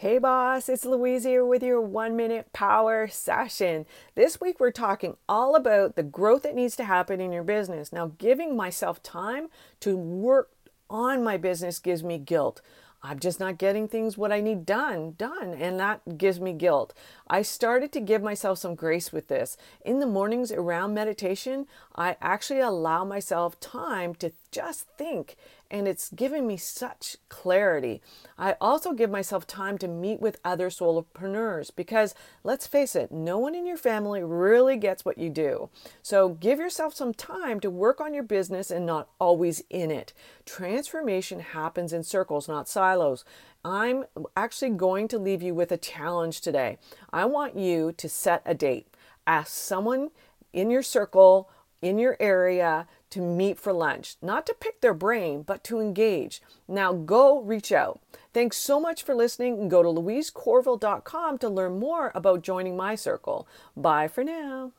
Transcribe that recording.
Hey boss, it's Louise here with your one minute power session. This week we're talking all about the growth that needs to happen in your business. Now, giving myself time to work on my business gives me guilt. I'm just not getting things what I need done, done, and that gives me guilt. I started to give myself some grace with this. In the mornings around meditation, I actually allow myself time to just think, and it's given me such clarity. I also give myself time to meet with other solopreneurs because let's face it, no one in your family really gets what you do. So give yourself some time to work on your business and not always in it. Transformation happens in circles, not I'm actually going to leave you with a challenge today. I want you to set a date. Ask someone in your circle, in your area, to meet for lunch, not to pick their brain, but to engage. Now go reach out. Thanks so much for listening. Go to louisecorville.com to learn more about joining my circle. Bye for now.